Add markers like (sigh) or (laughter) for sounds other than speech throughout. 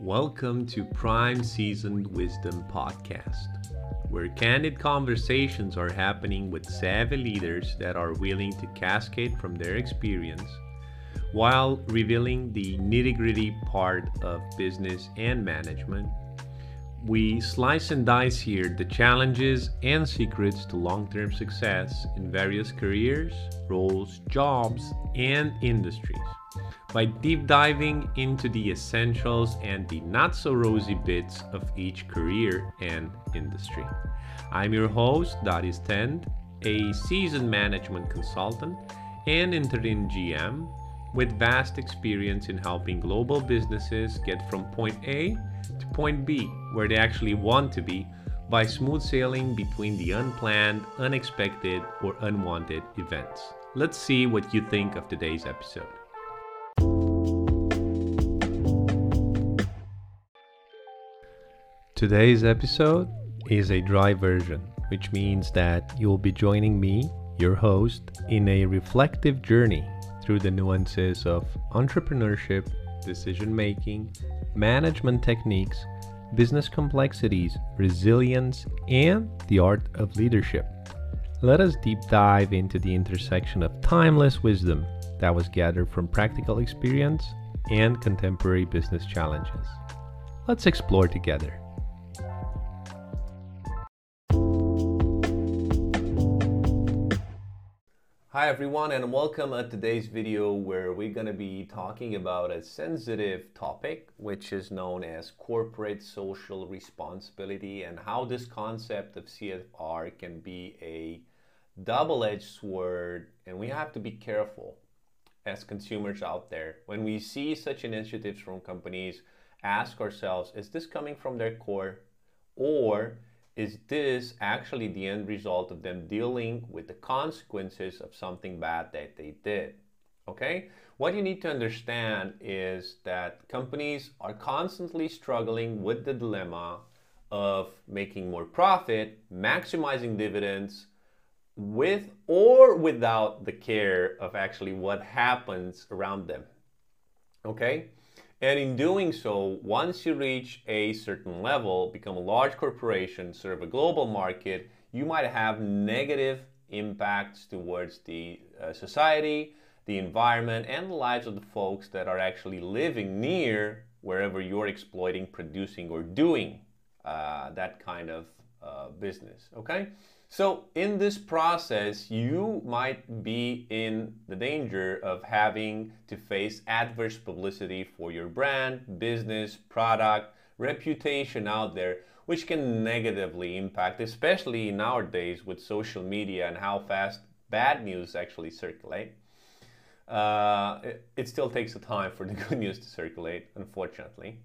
Welcome to Prime Seasoned Wisdom Podcast, where candid conversations are happening with savvy leaders that are willing to cascade from their experience while revealing the nitty gritty part of business and management. We slice and dice here the challenges and secrets to long term success in various careers, roles, jobs, and industries by deep diving into the essentials and the not so rosy bits of each career and industry. I'm your host, Darius Tend, a seasoned management consultant and interim GM with vast experience in helping global businesses get from point A to point B, where they actually want to be, by smooth sailing between the unplanned, unexpected, or unwanted events. Let's see what you think of today's episode. Today's episode is a dry version, which means that you'll be joining me, your host, in a reflective journey through the nuances of entrepreneurship, decision making, management techniques, business complexities, resilience, and the art of leadership. Let us deep dive into the intersection of timeless wisdom that was gathered from practical experience and contemporary business challenges. Let's explore together. Hi everyone and welcome to today's video where we're going to be talking about a sensitive topic which is known as corporate social responsibility and how this concept of CSR can be a double-edged sword and we have to be careful as consumers out there. When we see such initiatives from companies ask ourselves is this coming from their core or is this actually the end result of them dealing with the consequences of something bad that they did? Okay? What you need to understand is that companies are constantly struggling with the dilemma of making more profit, maximizing dividends, with or without the care of actually what happens around them. Okay? And in doing so, once you reach a certain level, become a large corporation, serve a global market, you might have negative impacts towards the uh, society, the environment, and the lives of the folks that are actually living near wherever you're exploiting, producing, or doing uh, that kind of uh, business. Okay? So, in this process, you might be in the danger of having to face adverse publicity for your brand, business, product, reputation out there, which can negatively impact, especially nowadays with social media and how fast bad news actually circulate. Uh, it, it still takes a time for the (laughs) good news to circulate, unfortunately.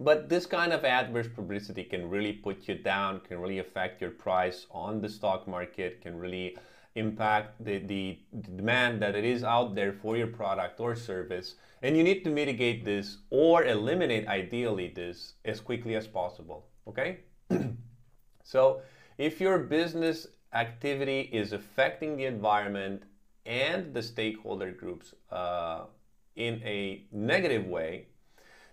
But this kind of adverse publicity can really put you down, can really affect your price on the stock market, can really impact the, the, demand that it is out there for your product or service. And you need to mitigate this or eliminate, ideally, this as quickly as possible. Okay? (clears throat) so, if your business activity is affecting the environment and the stakeholder groups uh, in a negative way,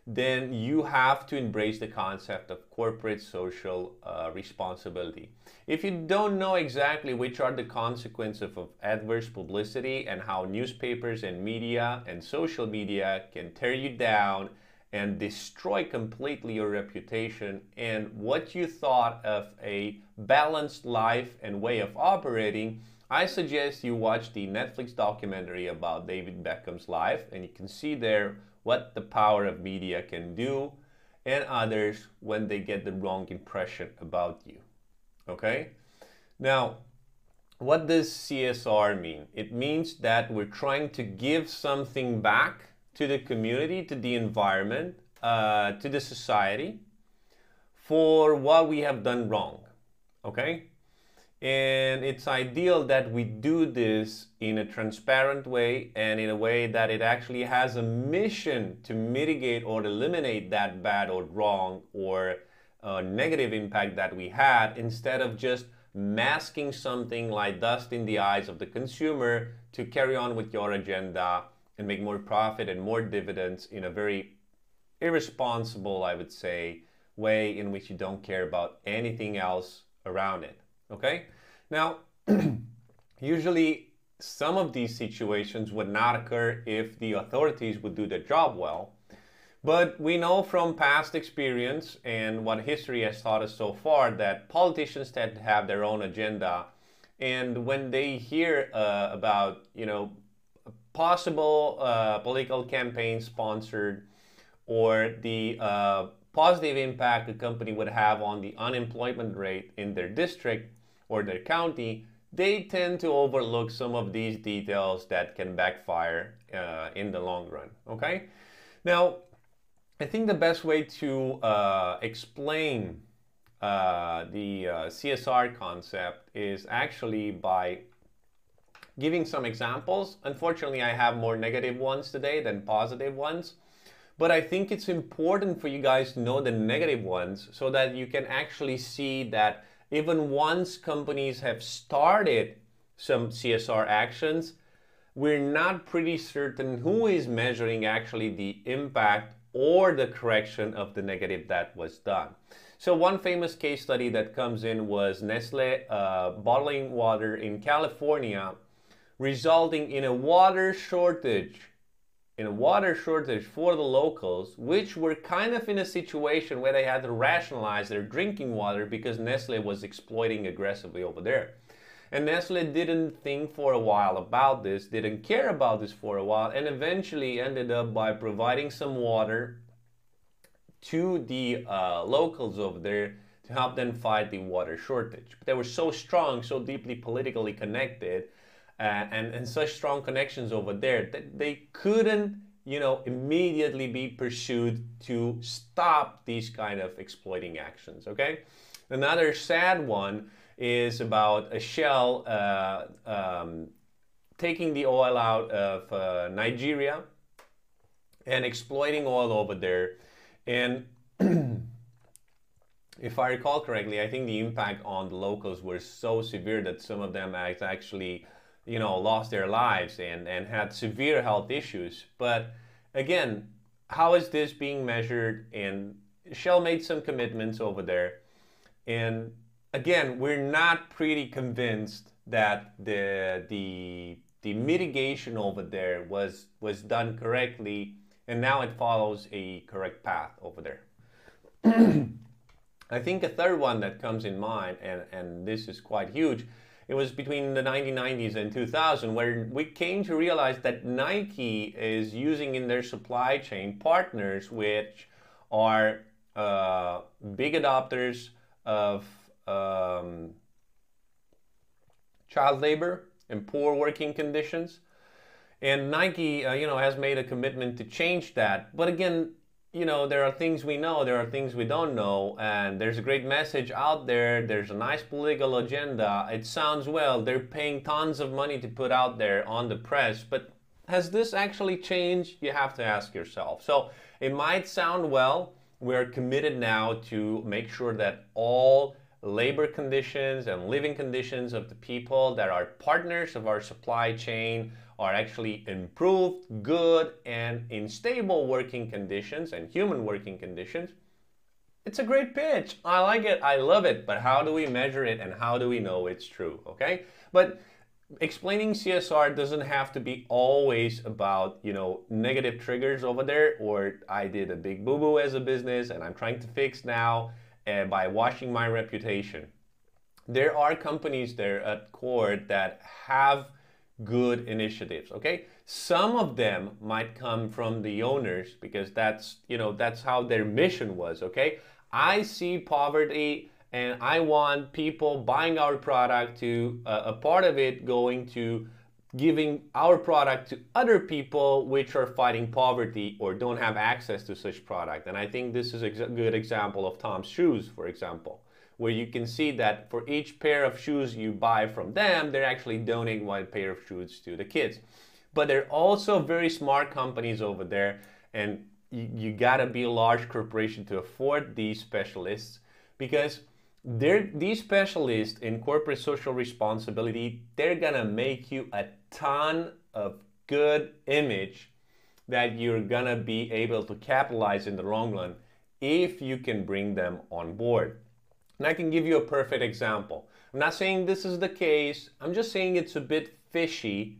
then you have to embrace the concept of corporate social uh, responsibility. If you don't know exactly which are the consequences of adverse publicity and how newspapers and media and social media can tear you down and destroy completely your reputation and what you thought of a balanced life and way of operating, I suggest you watch the Netflix documentary about David Beckham's life and you can see there what the power of media can do and others when they get the wrong impression about you. Okay? Now, what does CSR mean? It means that we're trying to give something back to the community, to the environment, uh, to the society for what we have done wrong. Okay? And it's ideal that we do this in a transparent way and in a way that it actually has a mission to mitigate or eliminate that bad or wrong or uh, negative impact that we had instead of just masking something like dust in the eyes of the consumer to carry on with your agenda and make more profit and more dividends in a very irresponsible, I would say, way in which you don't care about anything else around it. Okay? Now, (clears throat) usually some of these situations would not occur if the authorities would do their job well. But we know from past experience and what history has taught us so far that politicians tend to have their own agenda. And when they hear uh, about, you know, possible uh, political campaign sponsored or the uh, positive impact a company would have on the unemployment rate in their district or their county, they tend to overlook some of these details that can backfire uh, in the long run. Okay? Now, I think the best way to uh, explain uh, the uh, CSR concept is actually by giving some examples. Unfortunately, I have more negative ones today than positive ones. But I think it's important for you guys to know the negative ones so that you can actually see that even once companies have started some CSR actions, we're not pretty certain who is measuring actually the impact or the correction of the negative that was done. So one famous case study that comes in was Nestle uh, bottling water in California, resulting in a water shortage in a water shortage for the locals, which were kind of in a situation where they had to rationalize their drinking water because Nestle was exploiting aggressively over there. And Nestle didn't think for a while about this, didn't care about this for a while, and eventually ended up by providing some water to the uh, locals over there to help them fight the water shortage. But they were so strong, so deeply politically connected uh, and, and such strong connections over there that they couldn't you know immediately be pursued to stop these kind of exploiting actions okay? Another sad one is about a shell uh, um, taking the oil out of uh, nigeria and exploiting oil over there. And (clears throat) if i recall correctly i think the impact on the locals was so severe that some of them actually you know, lost their lives and, and had severe health issues. But again, how is this being measured? And Shell made some commitments over there. And again, we're not pretty convinced that the, the, the mitigation over there was, was done correctly. And now it follows a correct path over there. (clears throat) I think a third one that comes in mind, and, and this is quite huge, it was between the 1990s and 2000 where we came to realize that Nike is using in their supply chain partners which are uh, big adopters of um, child labor and poor working conditions. And Nike, uh, you know, has made a commitment to change that. But again, you know, there are things we know, there are things we don't know, and there's a great message out there. There's a nice political agenda. It sounds well. They're paying tons of money to put out there on the press, but has this actually changed? You have to ask yourself. So it might sound well. We're committed now to make sure that all labor conditions and living conditions of the people that are partners of our supply chain are actually improved, good, and in stable working conditions and human working conditions, it's a great pitch. I like it. I love it. But how do we measure it and how do we know it's true? Okay? But explaining CSR doesn't have to be always about, you know, negative triggers over there or I did a big boo-boo as a business and I'm trying to fix now uh, by washing my reputation. There are companies there at core that have good initiatives okay some of them might come from the owners because that's you know that's how their mission was okay i see poverty and i want people buying our product to uh, a part of it going to giving our product to other people which are fighting poverty or don't have access to such product and i think this is a good example of tom's shoes for example where you can see that for each pair of shoes you buy from them, they're actually donating one pair of shoes to the kids. But they're also very smart companies over there, and you, you gotta be a large corporation to afford these specialists because they're, these specialists in corporate social responsibility, they're gonna make you a ton of good image that you're gonna be able to capitalize in the long run if you can bring them on board. And I can give you a perfect example. I'm not saying this is the case, I'm just saying it's a bit fishy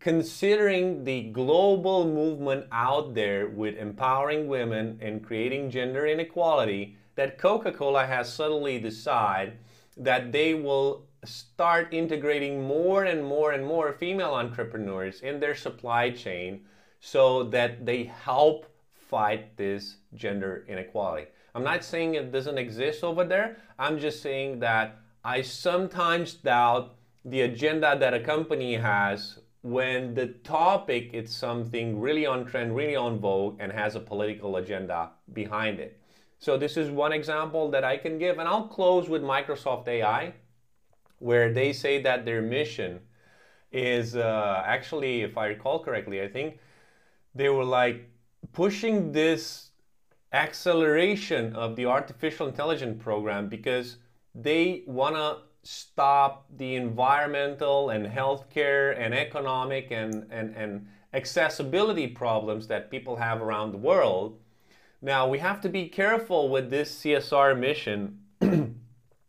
considering the global movement out there with empowering women and creating gender inequality that Coca-Cola has suddenly decided that they will start integrating more and more and more female entrepreneurs in their supply chain so that they help fight this gender inequality. I'm not saying it doesn't exist over there. I'm just saying that I sometimes doubt the agenda that a company has when the topic is something really on trend, really on vogue, and has a political agenda behind it. So this is one example that I can give, and I'll close with Microsoft AI, where they say that their mission is uh, actually, if I recall correctly, I think they were like pushing this acceleration of the artificial intelligence program because they want to stop the environmental and healthcare and economic and, and, and accessibility problems that people have around the world. Now, we have to be careful with this CSR mission (clears throat)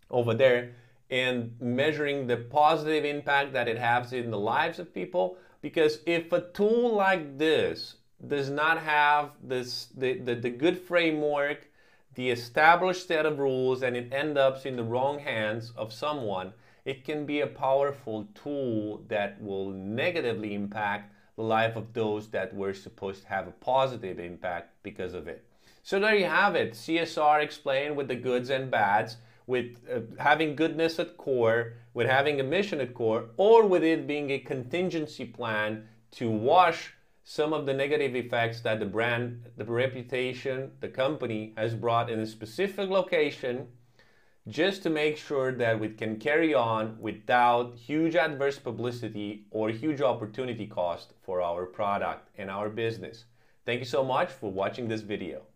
over there and measuring the positive impact that it has in the lives of people. Because if a tool like this does not have this, the, the, the good framework the established set of rules and it ends up in the wrong hands of someone, it can be a powerful tool that will negatively impact the life of those that were supposed to have a positive impact because of it. So there you have it. CSR explained with the goods and bads, with uh, having goodness at core, with having a mission at core, or with it being a contingency plan to wash some of the negative effects that the brand, the reputation, the company has brought in a specific location just to make sure that we can carry on without huge adverse publicity or huge opportunity cost for our product and our business. Thank you so much for watching this video.